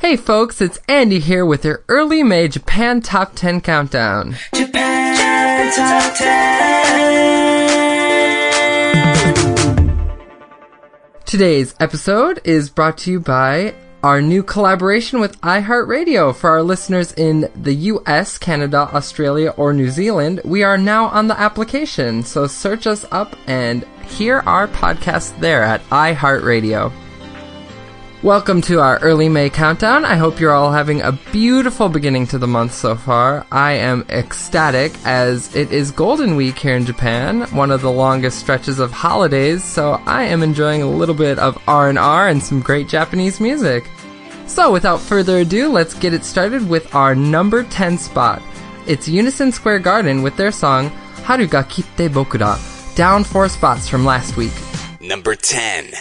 Hey folks, it's Andy here with your early May Japan Top 10 Countdown. Japan Top 10! Today's episode is brought to you by our new collaboration with iHeartRadio. For our listeners in the US, Canada, Australia, or New Zealand, we are now on the application, so search us up and hear our podcast there at iHeartRadio. Welcome to our early May countdown. I hope you're all having a beautiful beginning to the month so far. I am ecstatic as it is Golden Week here in Japan, one of the longest stretches of holidays, so I am enjoying a little bit of R&R and some great Japanese music. So, without further ado, let's get it started with our number 10 spot. It's Unison Square Garden with their song Haru ga Kite Bokura, down 4 spots from last week. Number 10.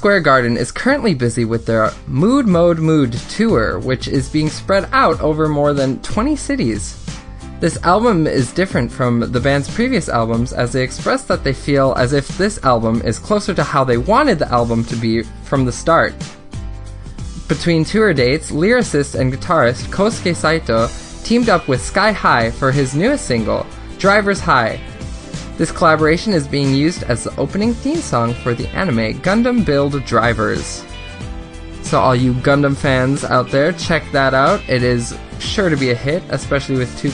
Square Garden is currently busy with their Mode Mood Mode tour, which is being spread out over more than 20 cities. This album is different from the band's previous albums as they express that they feel as if this album is closer to how they wanted the album to be from the start. Between tour dates, lyricist and guitarist Kosuke Saito teamed up with SKY-HI for his newest single, Diver's High, this collaboration is being used as the opening theme song for the anime Gundam Build Divers. So, all you Gundam fans out there, check that out. It is sure to be a hit, especially with two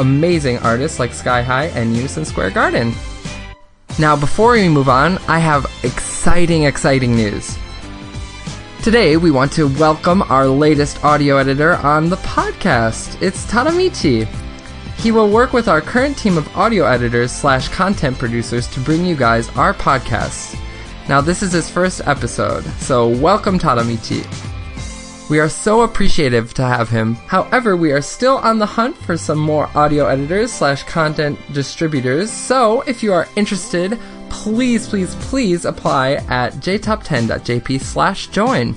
amazing artists like SKY-HI and Unison Square Garden. Now, before we move on, I have exciting, exciting news. Today, we want to welcome our latest audio editor on the podcast. It's Tadamichi. He will work with our current team of audio editors slash content producers to bring you guys our podcasts. Now, this is his first episode, so welcome, Tadamichi. We are so appreciative to have him. However, we are still on the hunt for some more audio editors slash content distributors, so if you are interested, please, please, please apply at jtop10.jp slash join.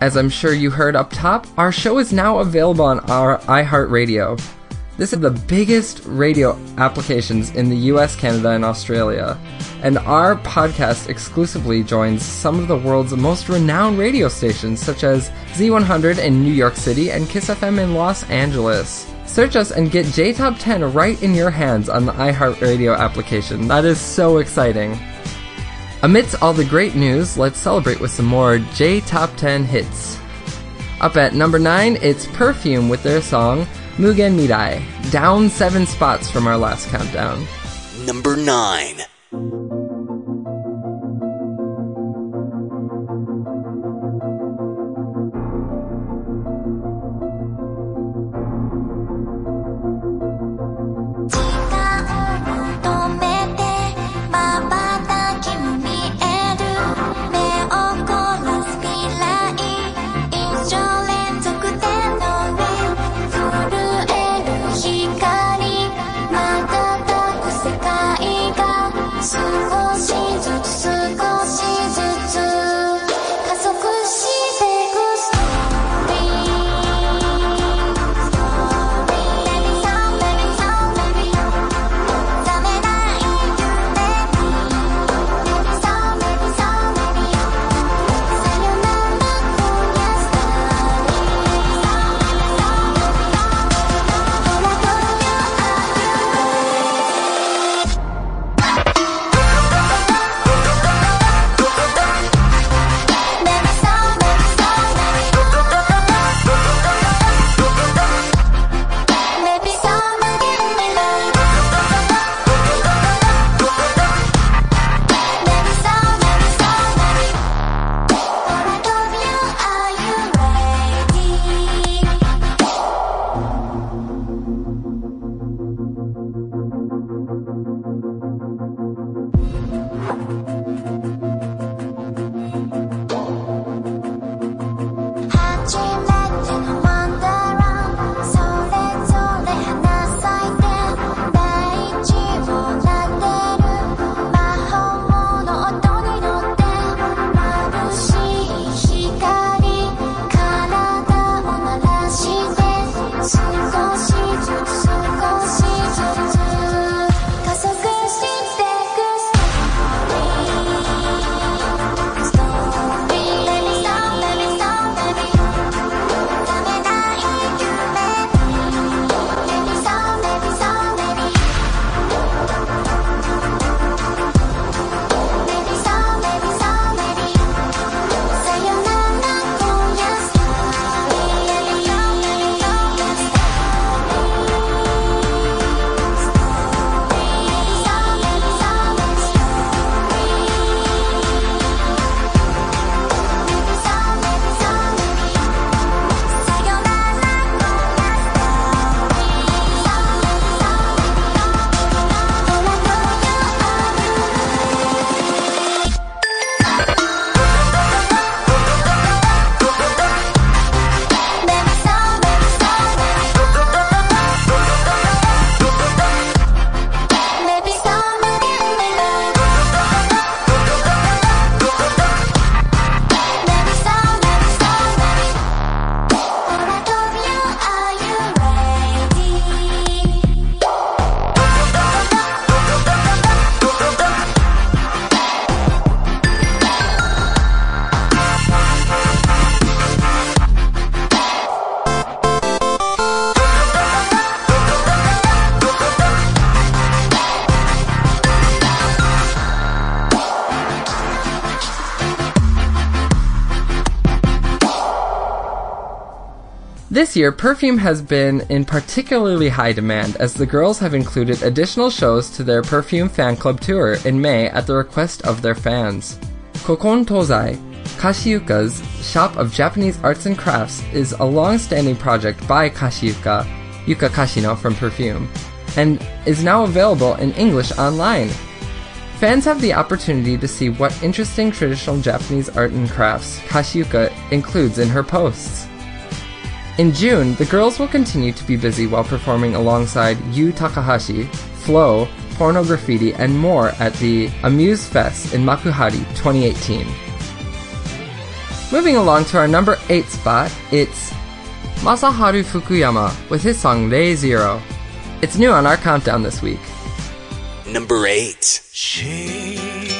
As I'm sure you heard up top, our show is now available on our iHeartRadio. This is the biggest radio applications in the US, Canada, and Australia. And our podcast exclusively joins some of the world's most renowned radio stations, such as Z100 in New York City and Kiss FM in Los Angeles. Search us and get J Top 10 right in your hands on the iHeartRadio application. That is so exciting. Amidst all the great news, let's celebrate with some more J Top 10 hits. Up at number 9, it's Perfume with their song Mugen Mirai, down 7 spots from our last countdown. Number 9.「This year, perfume has been in particularly high demand as the girls have included additional shows to their perfume fan club tour in May at the request of their fans. Kokon Tozai, Kashiyuka's Shop of Japanese Arts and Crafts is a long-standing project by Kashiyuka, Yuka Kashino from Perfume, and is now available in English online. Fans have the opportunity to see what interesting traditional Japanese art and crafts Kashiyuka includes in her posts. In June, the girls will continue to be busy while performing alongside Yu Takahashi, Flo, Porno Graffitti, and more at the Amuse Fest in Makuhari 2018. Moving along to our number 8 spot, it's Masaharu Fukuyama with his song Day Zero. It's new on our countdown this week. Number 8. She-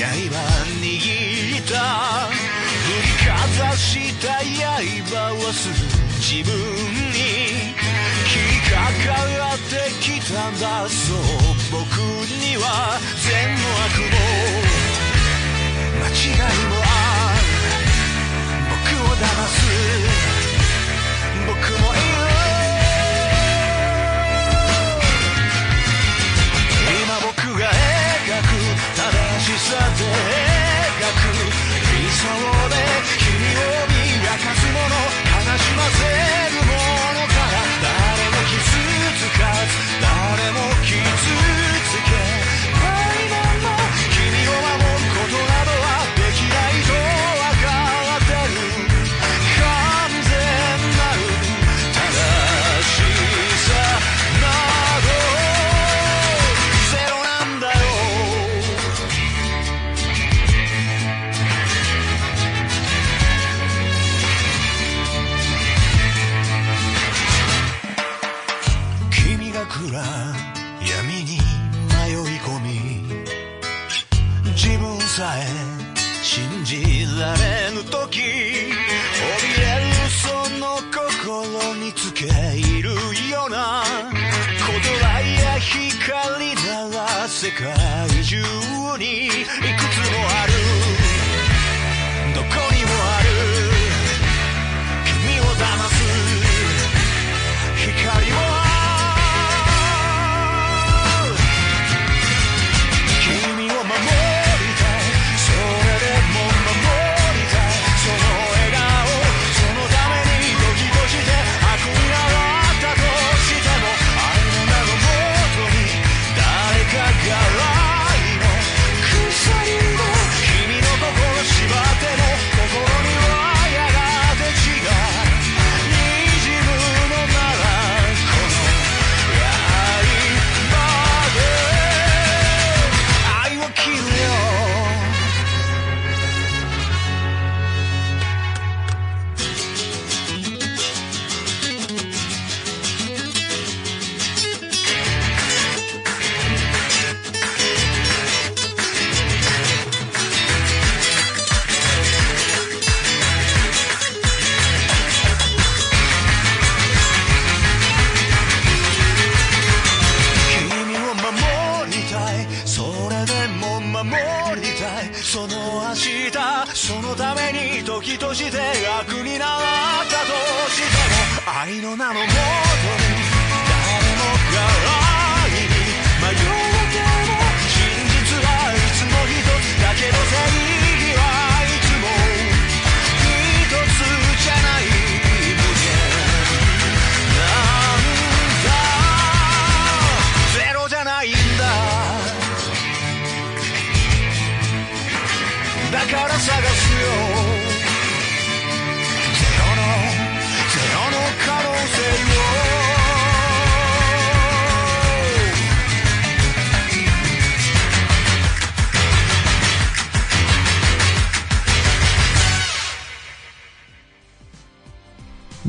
握った振りかざした刃をする自分に引っかかってきたんだそう僕には善も悪も間違いもある僕を騙す僕も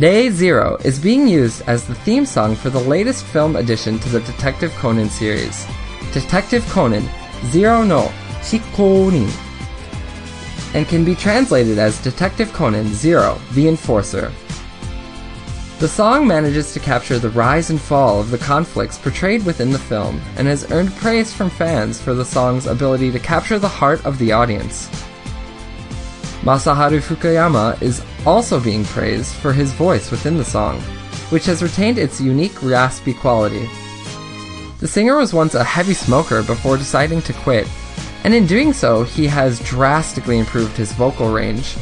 Day Zero is being used as the theme song for the latest film addition to the Detective Conan series, Detective Conan Zero no Shikkonin, and can be translated as Detective Conan Zero, the Enforcer. The song manages to capture the rise and fall of the conflicts portrayed within the film and has earned praise from fans for the song's ability to capture the heart of the audience. Masaharu Fukuyama is also being praised for his voice within the song, which has retained its unique raspy quality. The singer was once a heavy smoker before deciding to quit, and in doing so, he has drastically improved his vocal range.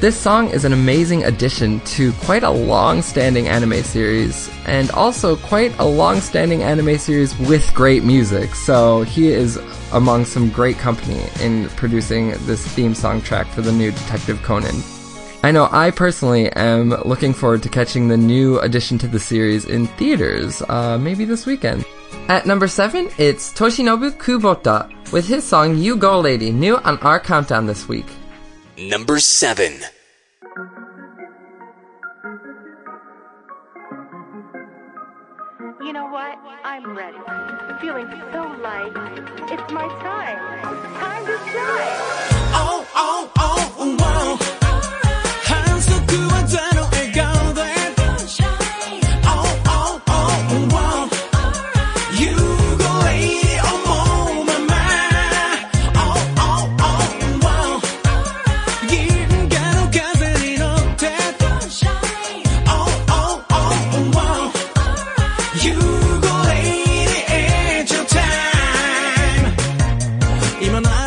This song is an amazing addition to quite a long standing anime series, and also quite a long standing anime series with great music, so he is among some great company in producing this theme song track for the new Detective Conan. I know I personally am looking forward to catching the new addition to the series in theaters, uh, maybe this weekend. At number 7, it's Toshinobu Kubota with his song You Go Lady, new on our countdown this week. Number 7. You know what? I'm ready. Feeling so light. It's my time. Time to shine.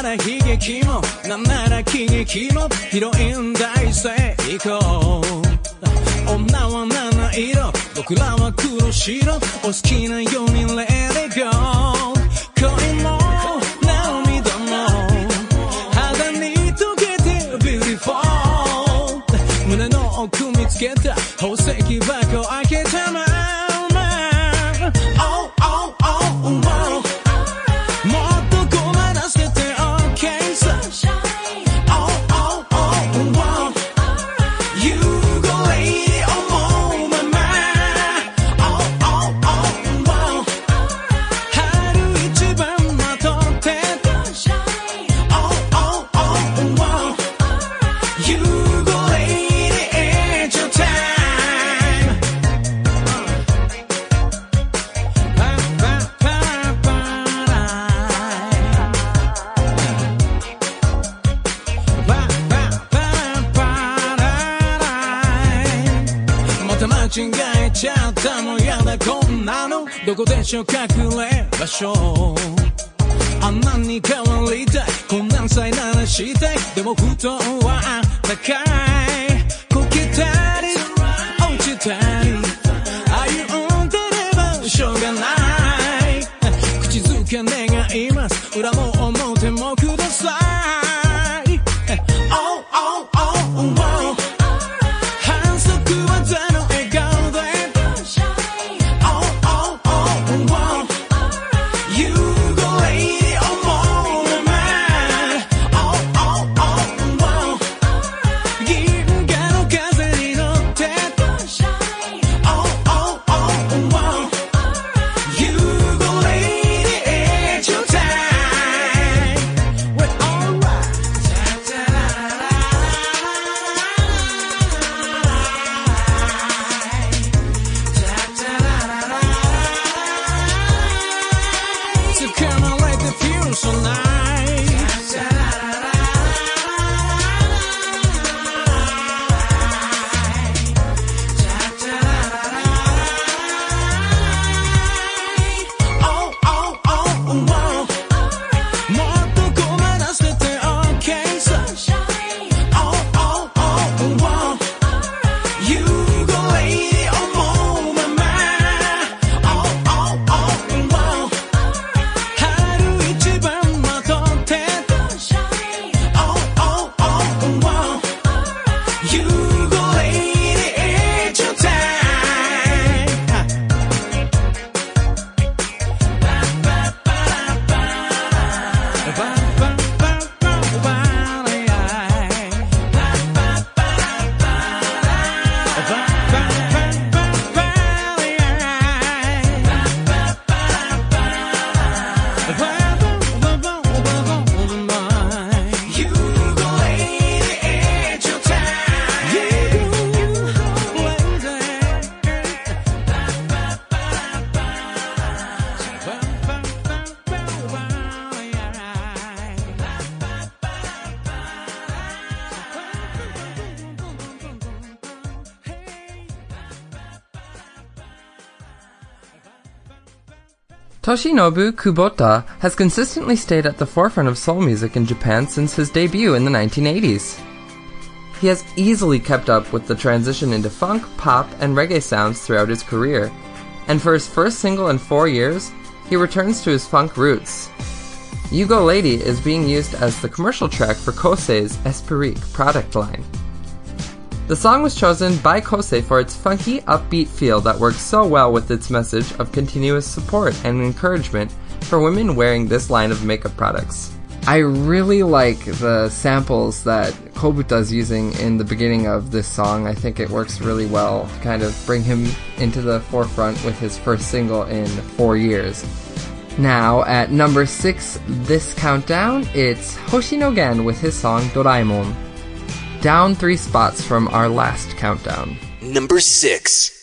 ら悲劇もなんなら喜劇もヒロイン大成功女は七色僕らは黒白お好きなように Let it go 恋も涙も肌に溶けて Beautiful 胸の奥見つけた宝石箱所隠れ場所。あんなに変わりたいこんなんさえならしたいでも布団 Toshinobu Kubota has consistently stayed at the forefront of soul music in Japan since his debut in the 1980s. He has easily kept up with the transition into funk, pop, and reggae sounds throughout his career, and for his first single in four years, he returns to his funk roots. You Go Lady is being used as the commercial track for Kosé's Esprique product line. The song was chosen by Kosé for its funky, upbeat feel that works so well with its message of continuous support and encouragement for women wearing this line of makeup products. I really like the samples that Kobuta's using in the beginning of this song. I think it works really well to kind of bring him into the forefront with his first single in four years. Now, at number six this countdown, it's Hoshino Gen with his song Doraemon down three spots from our last countdown. Number six.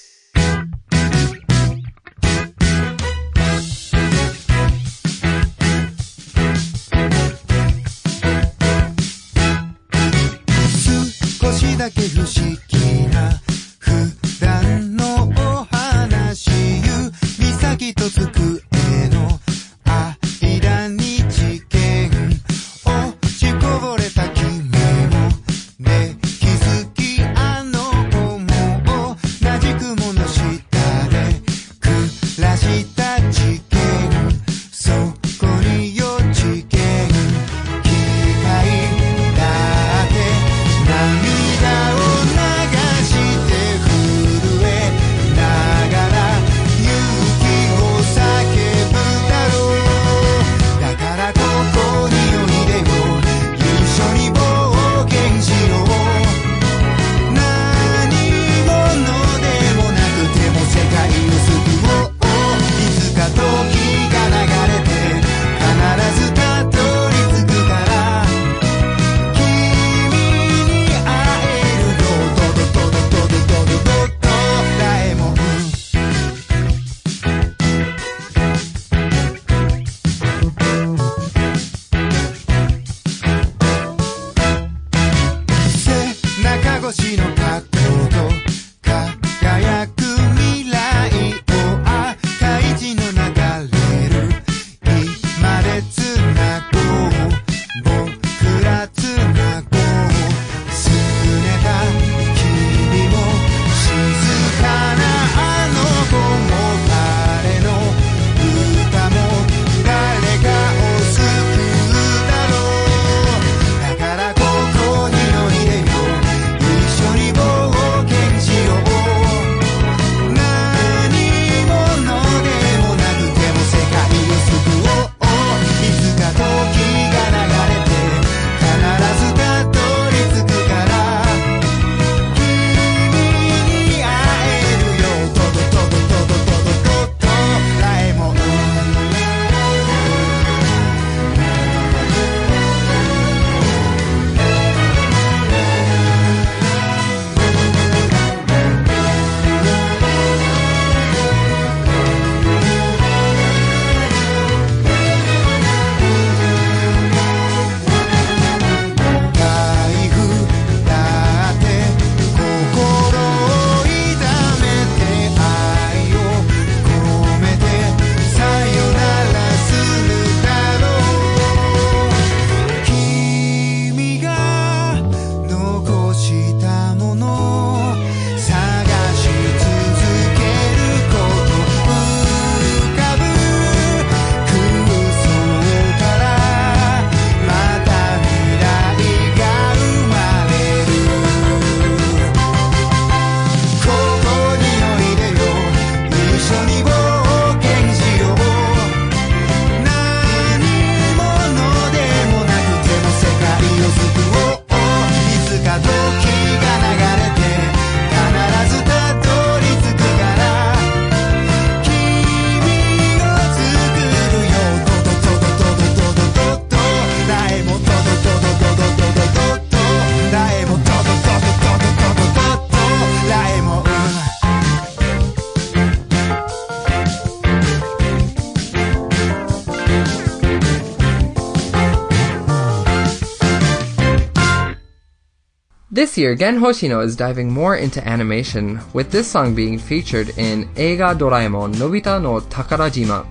This year, Gen Hoshino is diving more into animation, with this song being featured in Eiga Doraemon Nobita no Takarajima,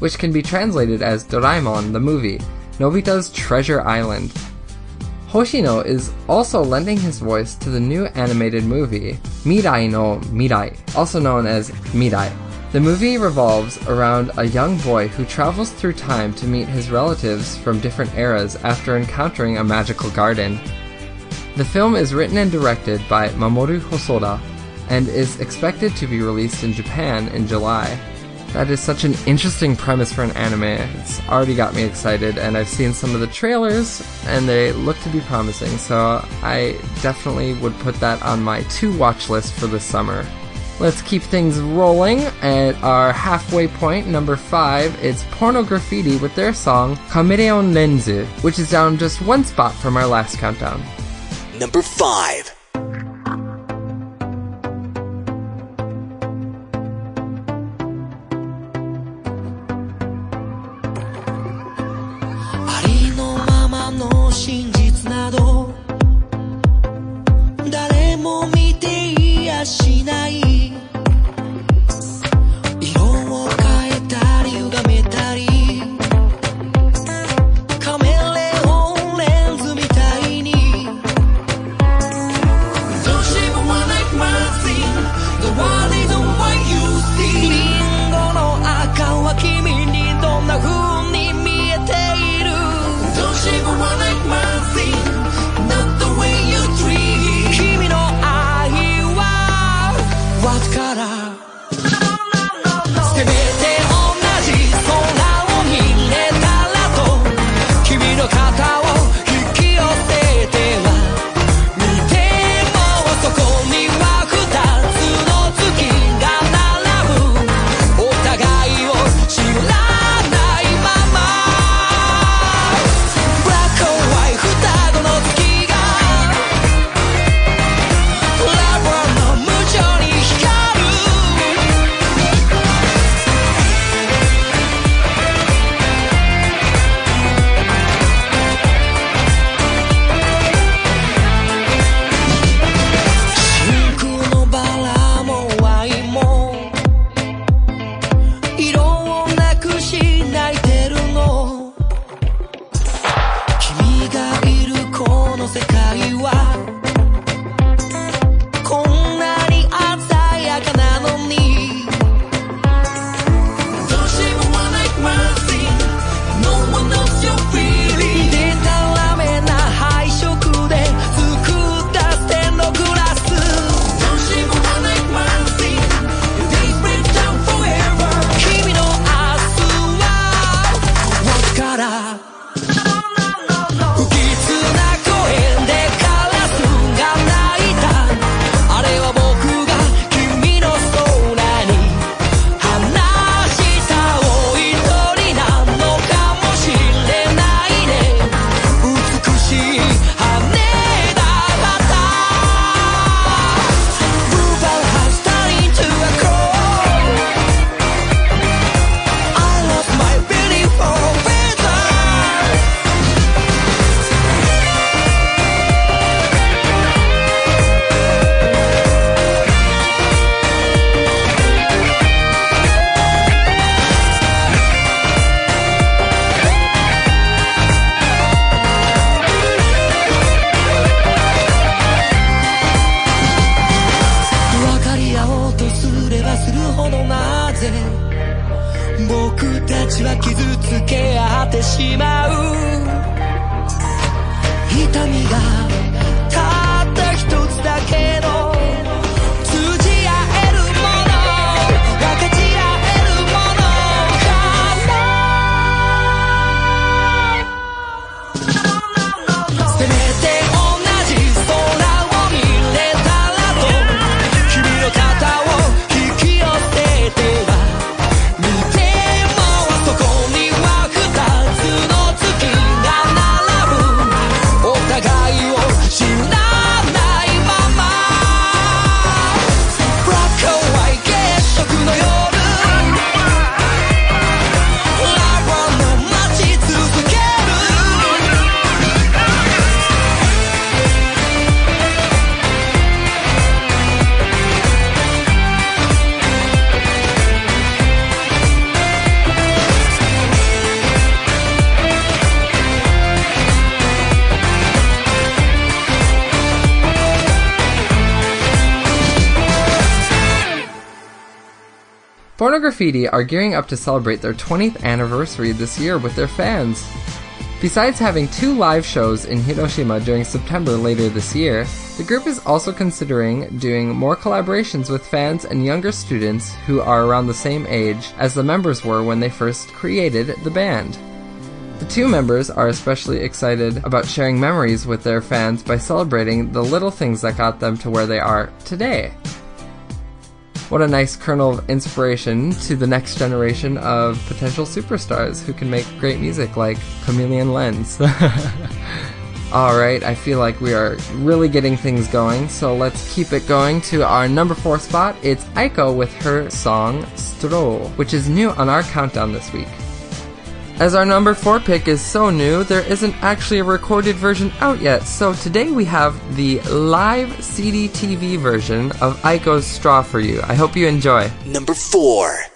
which can be translated as Doraemon the movie, Nobita's Treasure Island. Hoshino is also lending his voice to the new animated movie, Mirai no Mirai, also known as Mirai. The movie revolves around a young boy who travels through time to meet his relatives from different eras after encountering a magical garden. The film is written and directed by Mamoru Hosoda and is expected to be released in Japan in July. That is such an interesting premise for an anime. It's already got me excited, and I've seen some of the trailers, and they look to be promising, so I definitely would put that on my to watch list for this summer. Let's keep things rolling at our halfway point, number five. It's Porno Graffitti with their song Kamereon Lenzu, which is down just one spot from our last countdown number five. Porno Graffitti are gearing up to celebrate their 20th anniversary this year with their fans. Besides having two live shows in Hiroshima during September later this year, the group is also considering doing more collaborations with fans and younger students who are around the same age as the members were when they first created the band. The two members are especially excited about sharing memories with their fans by celebrating the little things that got them to where they are today. What a nice kernel of inspiration to the next generation of potential superstars who can make great music like Chameleon Lens. Alright, I feel like we are really getting things going, so let's keep it going to our number four spot. It's Aiko with her song Straw, which is new on our countdown this week. As our number four pick is so new, there isn't actually a recorded version out yet, so today we have the live CDTV version of Aiko's Straw for you. I hope you enjoy. Number 4.「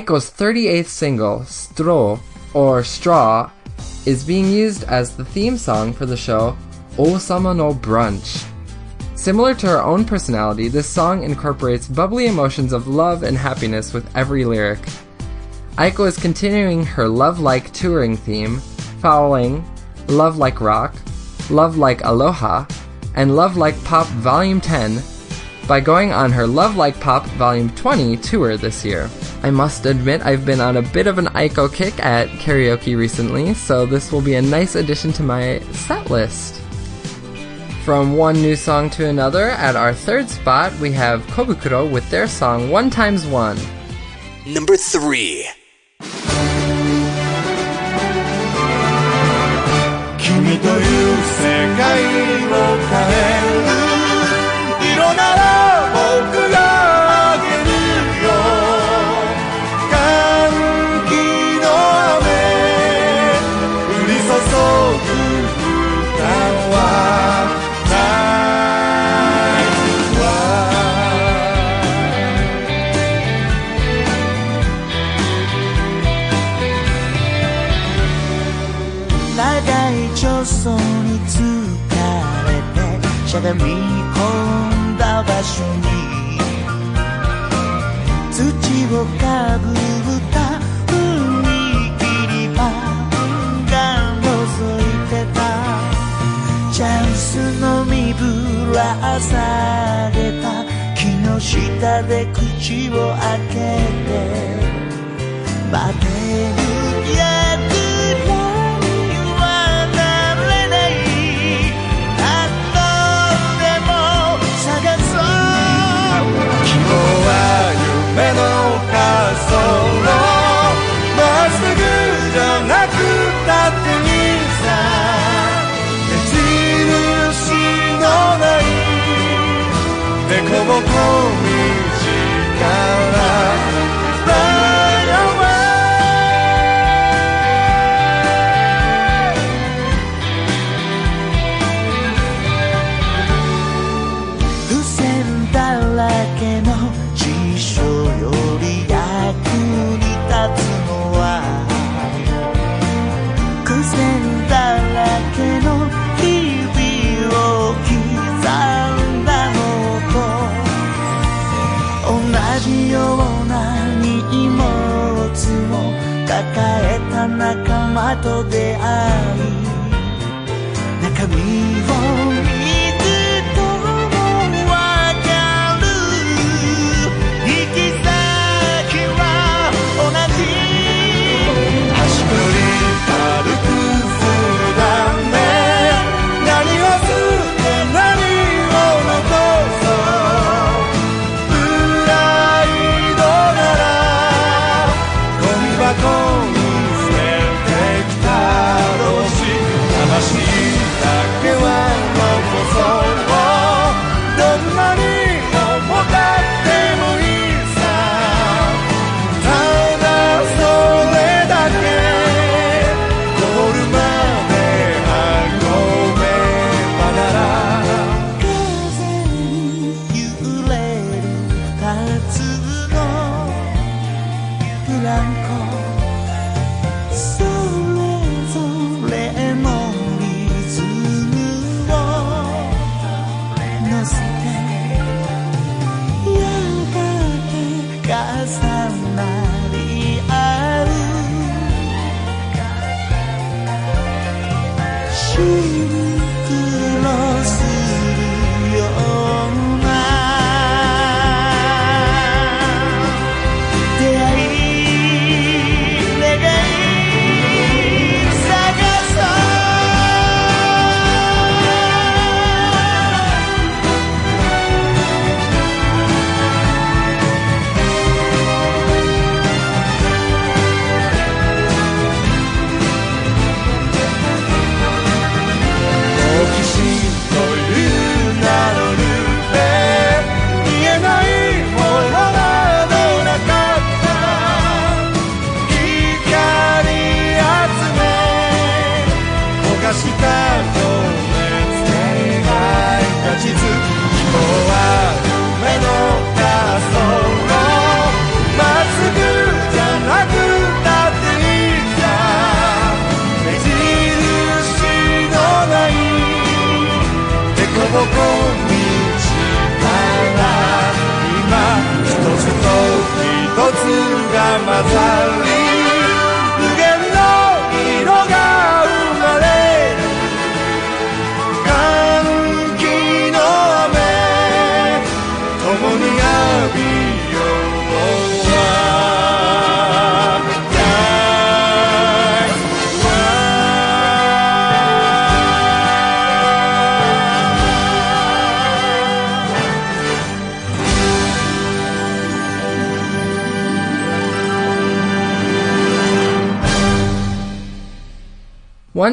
Aiko's 38th single, Stro, or Straw, is being used as the theme song for the show Osama no Brunch. Similar to her own personality, this song incorporates bubbly emotions of love and happiness with every lyric. Aiko is continuing her love like touring theme, following Love Like Rock, Love Like Aloha, and Love Like Pop Volume 10 by going on her Love Like Pop Volume 20 tour this year. I must admit, I've been on a bit of an Aiko kick at karaoke recently, so this will be a nice addition to my set list. From one new song to another, at our third spot, we have Kobukuro with their song One Times One. Number 3で口を開けて zapatos de.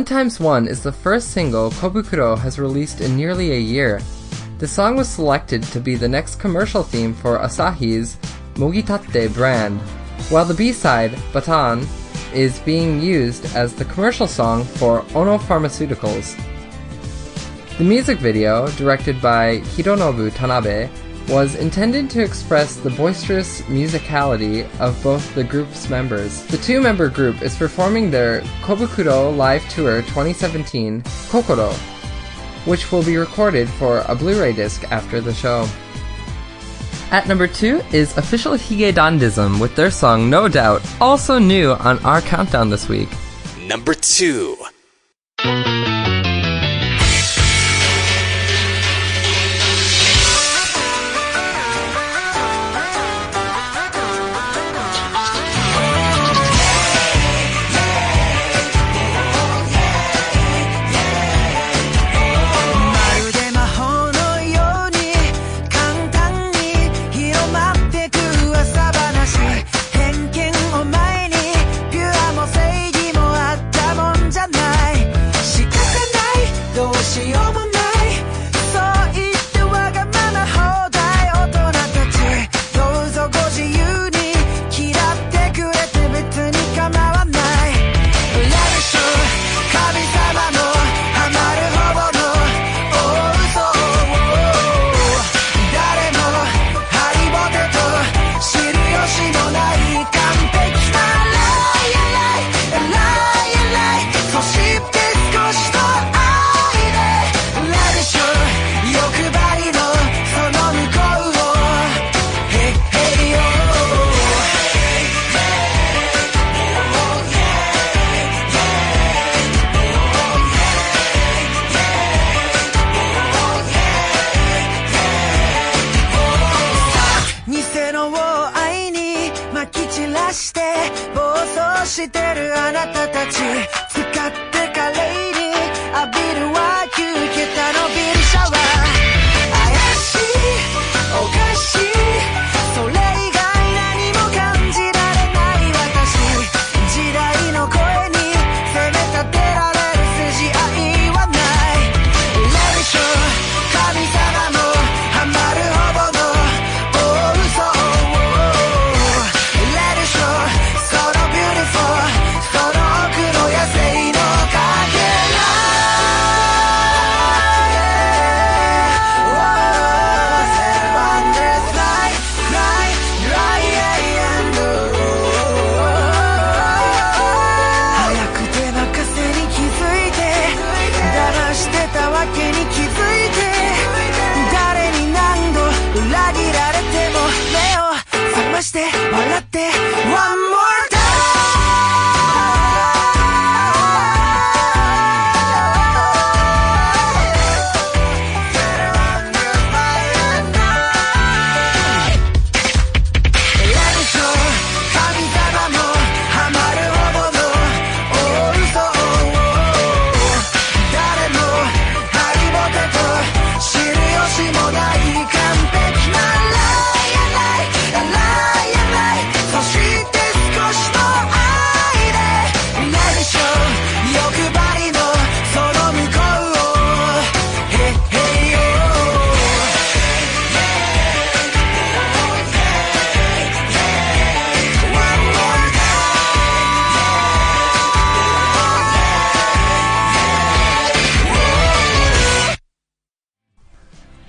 Times One is the first single Kobukuro has released in nearly a year. The song was selected to be the next commercial theme for Asahi's Mogitatte brand, while the B-side, Batan, is being used as the commercial song for Ono Pharmaceuticals. The music video, directed by Hironobu Tanabe, was intended to express the boisterous musicality of both the group's members. The two member group is performing their Kobukuro Live Tour 2017, Kokoro, which will be recorded for a Blu ray disc after the show. At number two is Official Hige Dandism with their song No Doubt, also new on our countdown this week. Number two.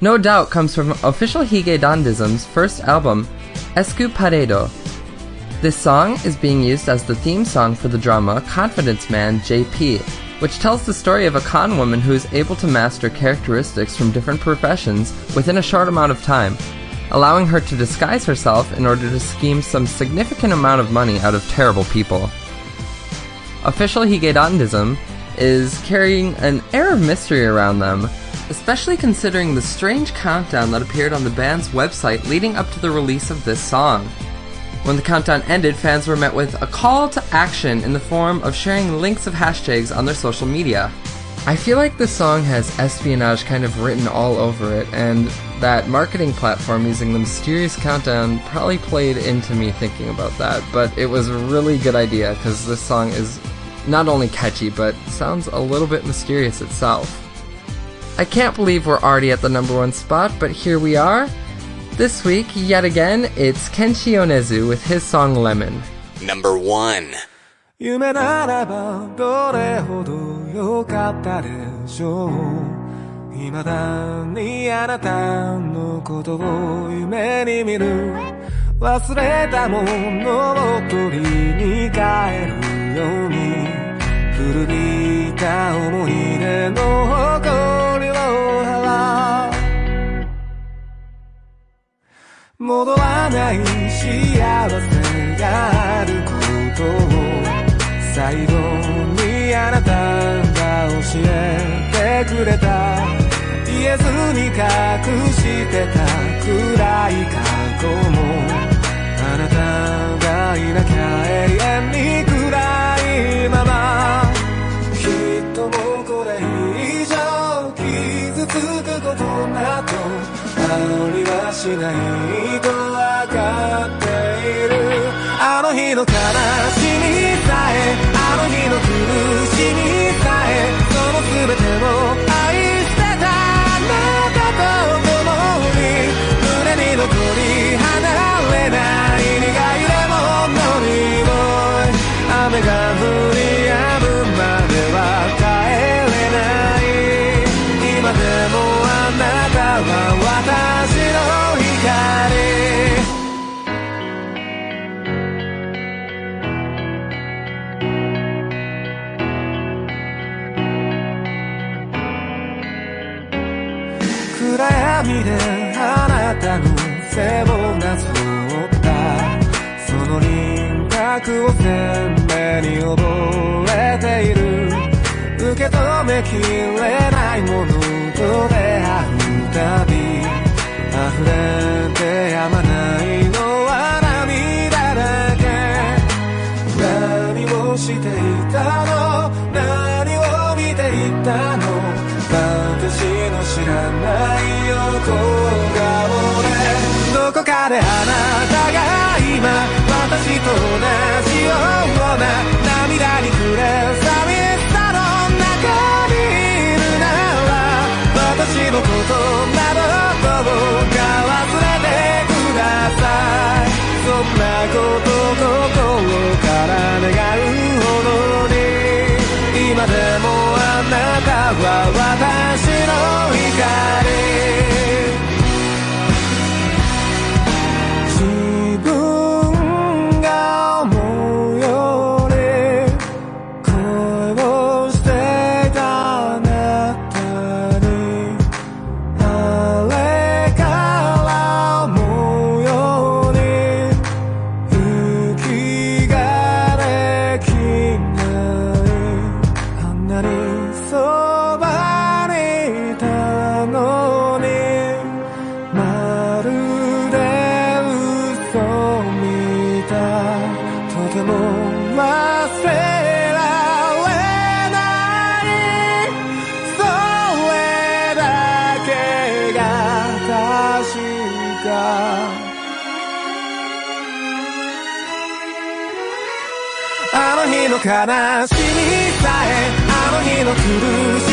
No Doubt comes from Official Hige Dandism's first album, Escaparade. This song is being used as the theme song for the drama Confidence Man JP, which tells the story of a con woman who is able to master characteristics from different professions within a short amount of time, allowing her to disguise herself in order to scheme some significant amount of money out of terrible people. Official Hige Dandism is carrying an air of mystery around them, especially considering the strange countdown that appeared on the band's website leading up to the release of this song. When the countdown ended, fans were met with a call to action in the form of sharing links of hashtags on their social media. I feel like this song has espionage kind of written all over it, and that marketing platform using the mysterious countdown probably played into me thinking about that. But it was a really good idea because this song is not only catchy, but sounds a little bit mysterious itself. I can't believe we're already at the number one spot, but here we are. This week, yet again, it's Kenshi Yonezu with his song Lemon. Number one. 夢ならばどれほど良かったでしょう未だにあなたのことを夢に見る忘れたものを取りに帰るように古びた思い出の誇りを払う戻らない幸せがあることを最後にあなたが教えてくれた言えずに隠してた暗い過去もあなたがいなきゃ永遠に暗いままきっともこれ以上傷つくことなどありはしないと分かっている。あの日の悲し背をなぞった。その輪郭を鮮明に覚えている。受け止めきれないものと出あなたが今私と同じような涙に暮れ寂しさの中にいるなら私のことなどどうか忘れてくださいそんなことの悲しみさえあの日の苦しみ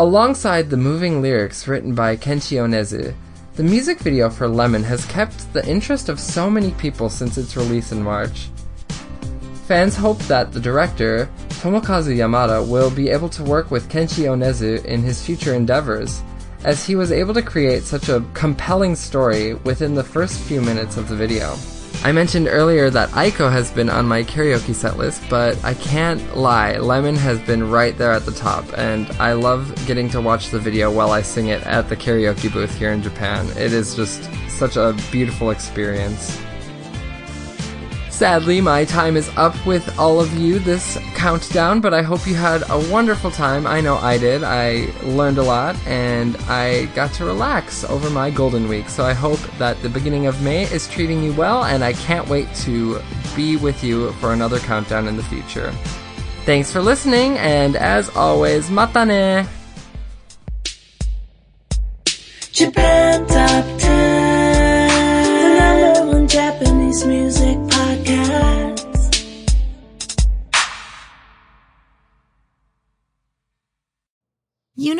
Alongside the moving lyrics written by Kenshi Yonezu, the music video for Lemon has kept the interest of so many people since its release in March. Fans hope that the director, Tomokazu Yamada, will be able to work with Kenshi Yonezu in his future endeavors, as he was able to create such a compelling story within the first few minutes of the video. I mentioned earlier that Aiko has been on my karaoke set list, but I can't lie, Lemon has been right there at the top, and I love getting to watch the video while I sing it at the karaoke booth here in Japan. It is just such a beautiful experience. Sadly, my time is up with all of you this countdown, but I hope you had a wonderful time. I know I did. I learned a lot and I got to relax over my golden week. So I hope that the beginning of May is treating you well, and I can't wait to be with you for another countdown in the future. Thanks for listening, and as always, mata ne! Japan Top